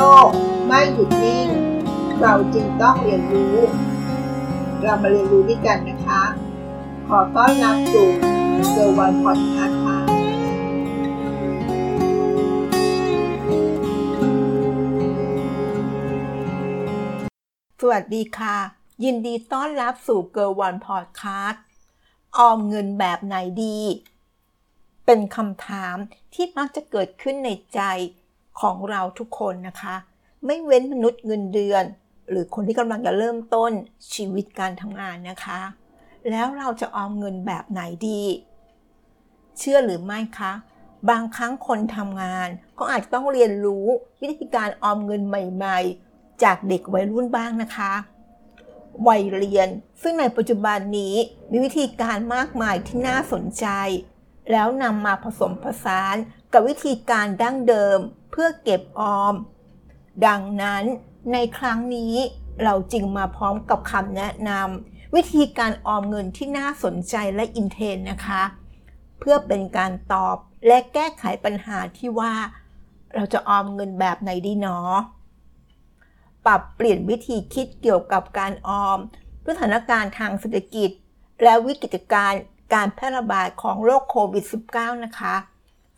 ลกไม่หยุดนิ่ง เราจึงต้องเรียนรู้ เรามาเรียนรู้ด้วยกันนะคะ ขอต้อนรับสู่เซอร์วันพอดคาส์ค่ะสวัสดีค่ะ ยินดีต้อนรับสู่เกิร์ลวันพอดคาส์ออมเงินแบบไหนดี เป็นคำถามที่มักจะเกิดขึ้นในใจ ของเราทุกคนนะคะ ไม่เว้นมนุษย์เงินเดือน หรือคนที่กำลังจะเริ่มต้นชีวิตการทำงานนะคะ แล้วเราจะออมเงินแบบไหนดี เชื่อหรือไม่คะ บางครั้งคนทำงาน ก็อาจจะต้องเรียนรู้วิธีการออมเงินใหม่ๆ จากเด็กวัยรุ่นบ้างนะคะวัยเรียน ซึ่งในปัจจุบันนี้มีวิธีการมากมายที่น่าสนใจ แล้วนำมาผสมผสานกับวิธีการดั้งเดิม เพื่อเก็บออม ดังนั้นในครั้งนี้เราจึงมาพร้อมกับคำแนะนำวิธีการออมเงินที่น่าสนใจและอินเทนนะคะ เพื่อเป็นการตอบและแก้ไขปัญหาที่ว่า เราจะออมเงินแบบไหนดีเนาะปรับเปลี่ยนวิธีคิดเกี่ยวกับการออมด้วยสถานการณ์ทางเศรษฐกิจ และวิกฤตการการแพร่ระบาดของโรคโควิด -19 นะคะ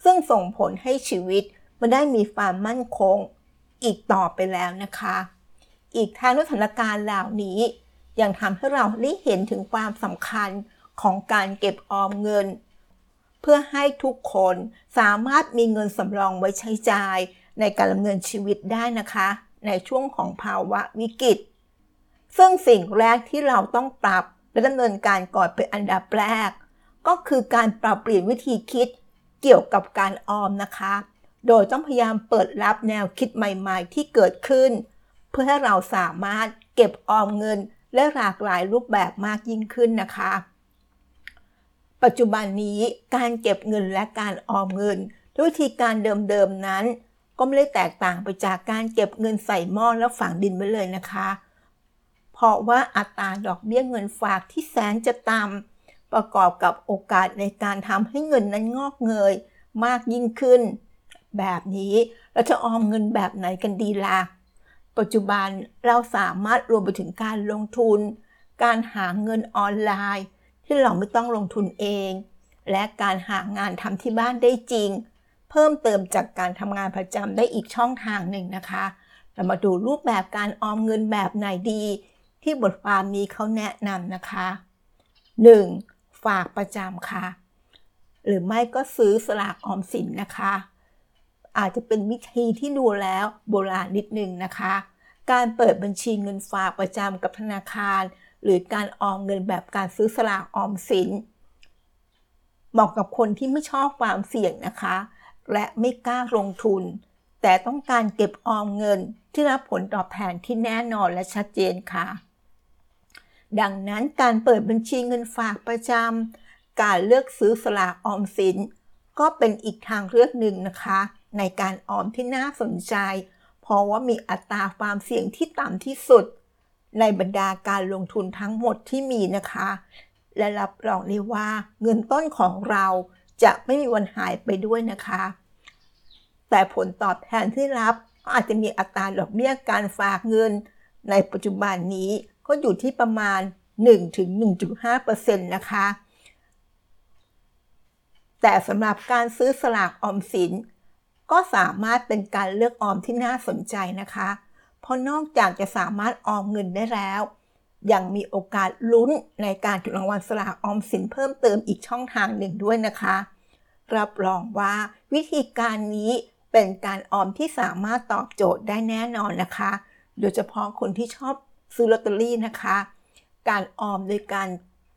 ซึ่งส่งผลให้ชีวิต มันได้มีความมั่นคงอีกต่อไปแล้วนะคะ อีกทางด้วยสถานการณ์เหล่านี้ ยังทำให้เราได้เห็นถึงความสำคัญของการเก็บออมเงิน เพื่อให้ทุกคนสามารถมีเงินสำรองไว้ใช้จ่ายในการดำเนินชีวิตได้นะคะ ในช่วงของภาวะวิกฤต ซึ่งสิ่งแรกที่เราต้องปรับและดำเนินการก่อนเป็นอันดับแรก ก็คือการปรับเปลี่ยนวิธีคิดเกี่ยวกับการออมนะคะ โดยต้องพยายามเปิดรับแนวคิดใหม่ๆ ที่เกิดขึ้น เพื่อให้เราสามารถเก็บออมเงินและหลากหลายรูปแบบมากยิ่งขึ้นนะคะ ปัจจุบันนี้การเก็บเงินและการออมเงินด้วยวิธีการเดิมๆนั้น ก็ไม่ได้แตกต่างไปจากการเก็บเงินใส่หม้อแล้วฝังดินไว้เลยนะคะ เพราะว่าอัตราดอกเบี้ยเงินฝากที่แสนจะต่ำประกอบกับโอกาสในการทำให้เงินนั้นงอกเงยมากยิ่งขึ้น แบบนี้เราจะออมเงินแบบไหนกันดีละ่ะ ปัจจุบันเราสามารถรวมไปถึงการลงทุน การหาเงินออนไลน์ ที่เราไม่ต้องลงทุนเอง และการหางานทำที่บ้านได้จริง เพิ่มเติมจากการทำงานประจำได้อีกช่องทางหนึ่งนะคะ เรามาดูรูปแบบการออมเงินแบบไหนดี ที่บทความนี้เขาแนะนำนะคะ 1. ฝากประจำค่ะ หรือไม่ก็ซื้อสลากออมสินนะคะ อาจจะเป็นวิธีที่ดูแล้วโบราณนิดนึงนะคะ การเปิดบัญชีเงินฝากประจำกับธนาคาร หรือการออมเงินแบบการซื้อสลากออมสินเหมาะกับคนที่ไม่ชอบความเสี่ยงนะคะ และไม่กล้าลงทุน แต่ต้องการเก็บออมเงินที่รับผลตอบแทนที่แน่นอนและชัดเจนค่ะ ดังนั้นการเปิดบัญชีเงินฝากประจำการเลือกซื้อสลากออมสิน ก็เป็นอีกทางเลือกหนึ่งนะคะ ในการออมที่น่าสนใจ เพราะว่ามีอัตราความเสี่ยงที่ต่ำที่สุด ในบรรดาการลงทุนทั้งหมดที่มีนะคะ และรับรองได้ว่าเงินต้นของเราจะไม่มีวันหายไปด้วยนะคะ แต่ผลตอบแทนที่รับก็อาจจะมีอัตราดอกเบี้ยการฝากเงิน ในปัจจุบันนี้ก็อยู่ที่ประมาณ 1-1.5%นะคะแต่สำหรับการซื้อสลากออมสิน ก็สามารถเป็นการเลือกออมที่น่าสนใจนะคะ เพราะนอกจากจะสามารถออมเงินได้แล้ว ยังมีโอกาสลุ้นในการถูกรางวัลสลากออมสินเพิ่มเติมอีกช่องทางหนึ่งด้วยนะคะ รับรองว่าวิธีการนี้เป็นการออมที่สามารถตอบโจทย์ได้แน่นอนนะคะ โดยเฉพาะคนที่ชอบซื้อลอตเตอรี่นะคะ การออมโดยการ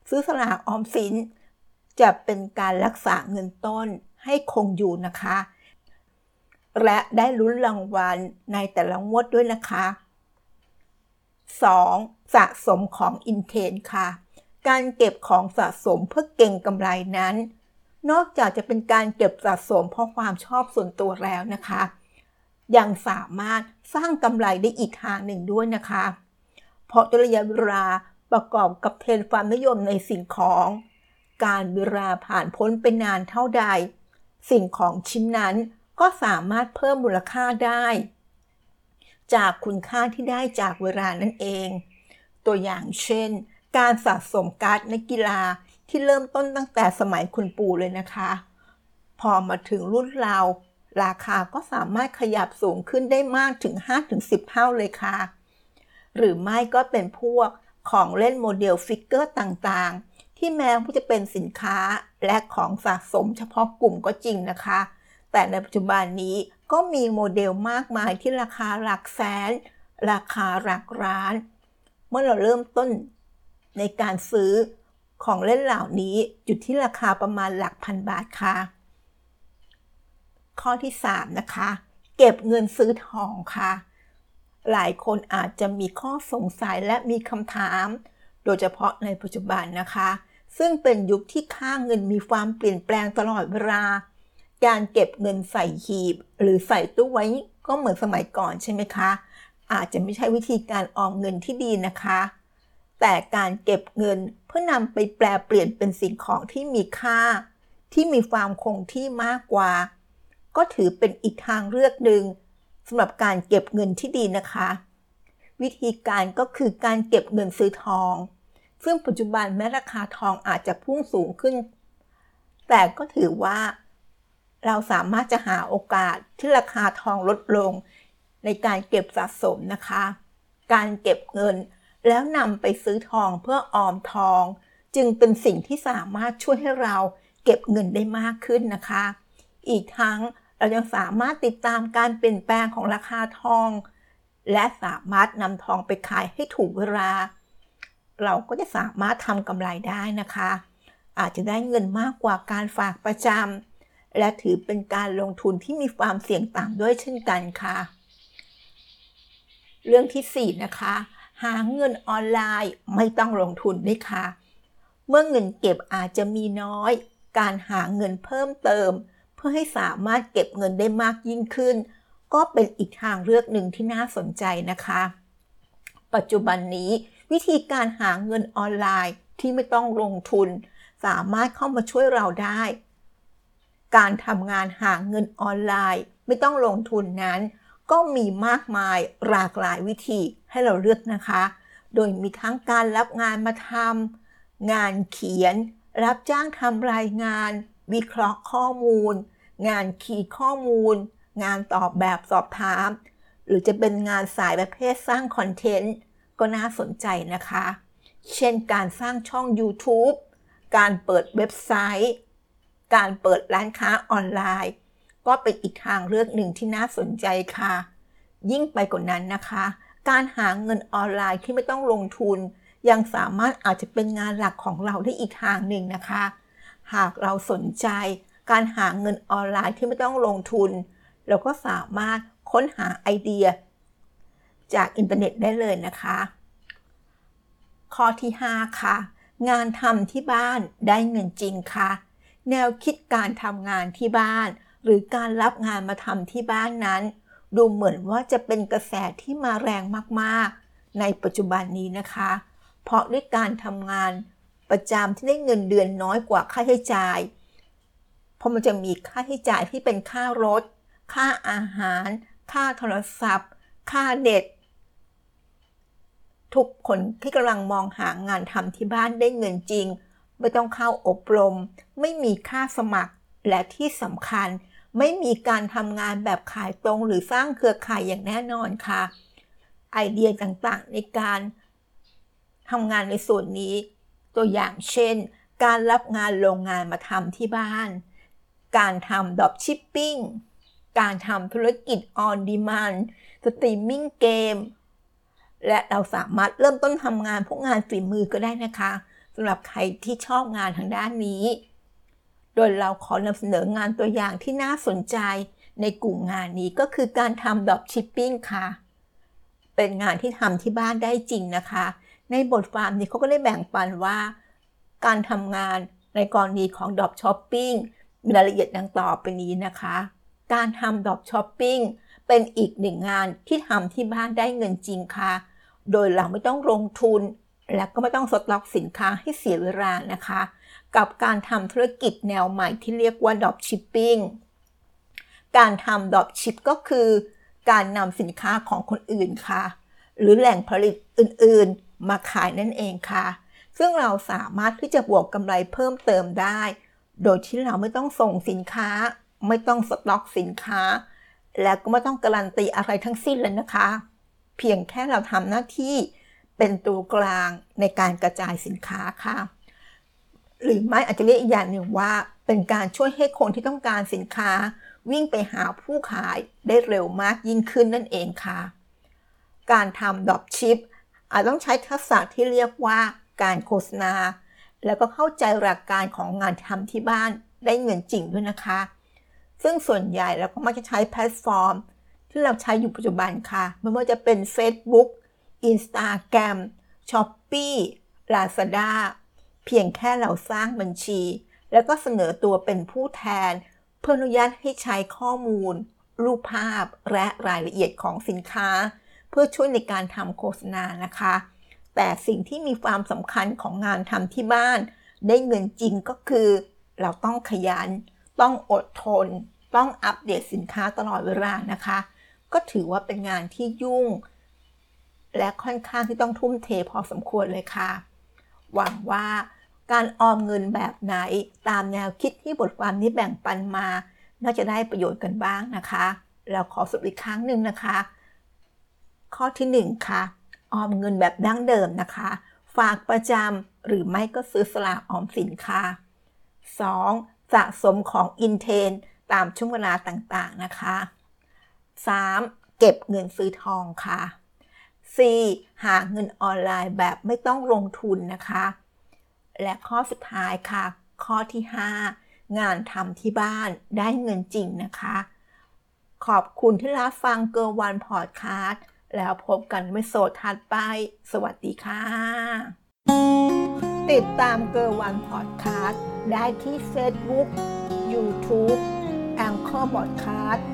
ซื้อสลากออมสิน จะเป็นการรักษาเงินต้นให้คงอยู่นะคะ และได้ลุ้นรางวัลในแต่ละงวดด้วยนะคะ 2. สะสมของอินเทนค่ะ การเก็บของสะสมเพื่อเก่งกำไรนั้น นอกจากจะเป็นการเก็บสะสมเพราะความชอบส่วนตัวแล้วนะคะ ยังสามารถสร้างกำไรได้อีกทางหนึ่งด้วยนะคะ เพราะระยะเวลาประกอบกับเทรนความนิยมในสิ่งของ การเวลาผ่านพ้นไปนานเท่าใด สิ่งของชิ้นนั้น ก็สามารถเพิ่มมูลค่าได้ จากคุณค่าที่ได้จากเวลานั่นเอง ตัวอย่างเช่น การสะสมการ์ดนักกีฬาที่เริ่มต้นตั้งแต่สมัยคุณปู่เลยนะคะ พอมาถึงรุ่นเรา ราคาก็สามารถขยับสูงขึ้นได้มากถึง 5-10 เท่าเลยค่ะ หรือไม่ก็เป็นพวกของเล่นโมเดล figure ต่างๆ ที่แม้ว่าจะเป็นสินค้าและของสะสมเฉพาะกลุ่มก็จริงนะคะ แต่ในปัจจุบันนี้ก็มีโมเดลมากมายที่ราคาหลักแสน ราคาหลักล้าน เมื่อเราเริ่มต้นในการซื้อของเล่นเหล่านี้อยู่ที่ราคาประมาณหลักพันบาทค่ะ ข้อที่ 3 นะคะ เก็บเงินซื้อทองค่ะ หลายคนอาจจะมีข้อสงสัยและมีคำถาม โดยเฉพาะในปัจจุบันนะคะ ซึ่งเป็นยุคที่ค่าเงินมีความเปลี่ยนแปลงตลอดเวลา การเก็บเงินใส่หีบ หรือใส่ตู้ไว้ก็เหมือนสมัยก่อนใช่ไหมคะ อาจจะไม่ใช่วิธีการออมเงินที่ดีนะคะ แต่การเก็บเงินเพื่อนำไปแปลเปลี่ยนเป็นสิ่งของที่มีค่า ที่มีความคงที่มากกว่า ก็ถือเป็นอีกทางเลือกหนึ่งสำหรับการเก็บเงินที่ดีนะคะ วิธีการก็คือการเก็บเงินซื้อทอง ซึ่งปัจจุบันแม้ราคาทองอาจจะพุ่งสูงขึ้น แต่ก็ถือว่า เราสามารถจะหาโอกาสที่ราคาทองลดลง ในการเก็บสะสมนะคะ การเก็บเงิน แล้วนำไปซื้อทองเพื่อออมทอง จึงเป็นสิ่งที่สามารถช่วยให้เราเก็บเงินได้มากขึ้นนะคะ อีกทั้งเรายังสามารถติดตามการเปลี่ยนแปลงของราคาทอง และสามารถนำทองไปขายให้ถูกเวลา เราก็จะสามารถทำกำไรได้นะคะ อาจจะได้เงินมากกว่าการฝากประจำ และถือเป็นการลงทุนที่มีความเสี่ยงต่ำด้วยเช่นกันค่ะ เรื่องที่ 4 นะคะ หาเงินออนไลน์ไม่ต้องลงทุนด้วยค่ะ เมื่อเงินเก็บอาจจะมีน้อย การหาเงินเพิ่มเติม เพื่อให้สามารถเก็บเงินได้มากยิ่งขึ้น ก็เป็นอีกทางเลือกหนึ่งที่น่าสนใจนะคะ ปัจจุบันนี้ วิธีการหาเงินออนไลน์ที่ไม่ต้องลงทุน สามารถเข้ามาช่วยเราได้ การทำงานหาเงินออนไลน์ ไม่ต้องลงทุนนั้น ก็มีมากมายหลากหลายวิธีให้เราเลือกนะคะ โดยมีทั้งการรับงานมาทำงานเขียน รับจ้างทำรายงาน วิเคราะห์ข้อมูล งานขีดข้อมูล งานตอบแบบสอบถาม หรือจะเป็นงานสายประเภทสร้างคอนเทนต์ ก็น่าสนใจนะคะ เช่นการสร้างช่อง YouTube การเปิดเว็บไซต์ การเปิดร้านค้าออนไลน์ ก็เป็นอีกทางเลือกหนึ่งที่น่าสนใจค่ะ ยิ่งไปกว่านั้นนะคะ การหาเงินออนไลน์ที่ไม่ต้องลงทุน ยังสามารถอาจจะเป็นงานหลักของเราได้อีกทางหนึ่งนะคะ หากเราสนใจ การหาเงินออนไลน์ที่ไม่ต้องลงทุน เราก็สามารถค้นหาไอเดีย จากอินเทอร์เน็ตได้เลยนะคะ ข้อที่ 5 ค่ะ งานทำที่บ้านได้เงินจริงค่ะ แนวคิดการทำงานที่บ้าน หรือการรับงานมาทำที่บ้านนั้น ดูเหมือนว่าจะเป็นกระแสที่มาแรงมากๆ ในปัจจุบันนี้นะคะ เพราะด้วยการทำงานประจำที่ได้เงินเดือนน้อยกว่าค่าใช้จ่าย เพราะมันจะมีค่าใช้จ่ายที่เป็นค่ารถ ค่าอาหาร ค่าโทรศัพท์ ค่าเน็ตทุกคนที่กำลังมองหางานทำที่บ้านได้เงินจริง ไม่ต้องเข้าอบรม ไม่มีค่าสมัคร และที่สำคัญ ไม่มีการทำงานแบบขายตรงหรือสร้างเครือข่ายอย่างแน่นอนค่ะ ไอเดียต่างๆ ในการทำงานในส่วนนี้ ตัวอย่างเช่น การรับงานโรงงานมาทำที่บ้าน การทำ dropshipping การทำธุรกิจ on-demand streaming เกม และเราสามารถเริ่มต้นทำงานพวกงานฝีมือก็ได้นะคะ สำหรับใครที่ชอบงานทางด้านนี้ โดยเราขอนำเสนองานตัวอย่างที่น่าสนใจในกลุ่มงานนี้ก็คือการทำ dropshipping ค่ะ เป็นงานที่ทำที่บ้านได้จริงนะคะ ในบทความนี้เขาก็ได้แบ่งปันว่า การทำงานในกรณีของ dropshipping มีรายละเอียดดังต่อไปนี้นะคะ การทำ dropshipping เป็นอีกหนึ่งงานที่ทำที่บ้านได้เงินจริงค่ะ โดยเราไม่ต้องลงทุน และก็ไม่ต้องสต็อกสินค้าให้เสียเวลานะคะ กับการทำธุรกิจแนวใหม่ที่เรียกว่า Drop Shipping การทำ Drop Ship ก็คือการนำสินค้าของคนอื่นค่ะ หรือแหล่งผลิตอื่นๆ มาขายนั่นเองค่ะ ซึ่งเราสามารถที่จะบวกกำไรเพิ่มเติมได้ โดยที่เราไม่ต้องส่งสินค้า ไม่ต้องสต็อกสินค้า และก็ไม่ต้องการันตีอะไรทั้งสิ้นเลยนะคะ เพียงแค่เราทำหน้าที่ เป็นตัวกลางในการกระจายสินค้าค่ะ หรือไม่อาจจะเรียกอีกอย่างหนึ่งว่า เป็นการช่วยให้คนที่ต้องการสินค้า วิ่งไปหาผู้ขายได้เร็วมากยิ่งขึ้นนั่นเองค่ะ การทำ dropship อาจต้องใช้ทักษะที่เรียกว่าการโฆษณา แล้วก็เข้าใจหลักการของงานทำที่บ้านได้เงินจริงด้วยนะคะ ซึ่งส่วนใหญ่เราก็มักจะใช้แพลตฟอร์ม ที่เราใช้อยู่ปัจจุบันค่ะ ไม่ว่าจะเป็น Facebook Instagram Shopee Lazada เพียงแค่เราสร้างบัญชี แล้วก็เสนอตัวเป็นผู้แทน เพื่ออนุญาตให้ใช้ข้อมูล รูปภาพและรายละเอียดของสินค้า เพื่อช่วยในการทำโฆษณานะคะ แต่สิ่งที่มีความสำคัญของงานทำที่บ้าน ได้เงินจริงก็คือ เราต้องขยัน ต้องอดทน ต้องอัปเดตสินค้าตลอดเวลานะคะ ก็ถือว่าเป็นงานที่ยุ่ง และค่อนข้างที่ต้องทุ่มเทพอสมควรเลยค่ะ หวังว่าการออมเงินแบบไหนตามแนวคิดที่บทความนี้แบ่งปันมา น่าจะได้ประโยชน์กันบ้างนะคะ เราขอสรุปอีกครั้งหนึ่งนะคะ ข้อที่1ค่ะ ออมเงินแบบดั้งเดิมนะคะ ฝากประจำหรือไม่ก็ซื้อสลากออมสินค่ะ 2. สะสมของอินเทนตามช่วงเวลาต่างๆนะคะ 3. เก็บเงินซื้อทองค่ะ 4. หาเงินออนไลน์แบบไม่ต้องลงทุนนะคะ และข้อสุดท้ายค่ะ ข้อที่ 5 งานทำที่บ้านได้เงินจริงนะคะ ขอบคุณที่รับฟังเกิร์วันพอดคาสต์แล้วพบกันไม่โสดถัดไป สวัสดีค่ะ ติดตามเกิร์วันพอดคาสต์ได้ที่ Facebook YouTube แองเกอร์บอดคาสต์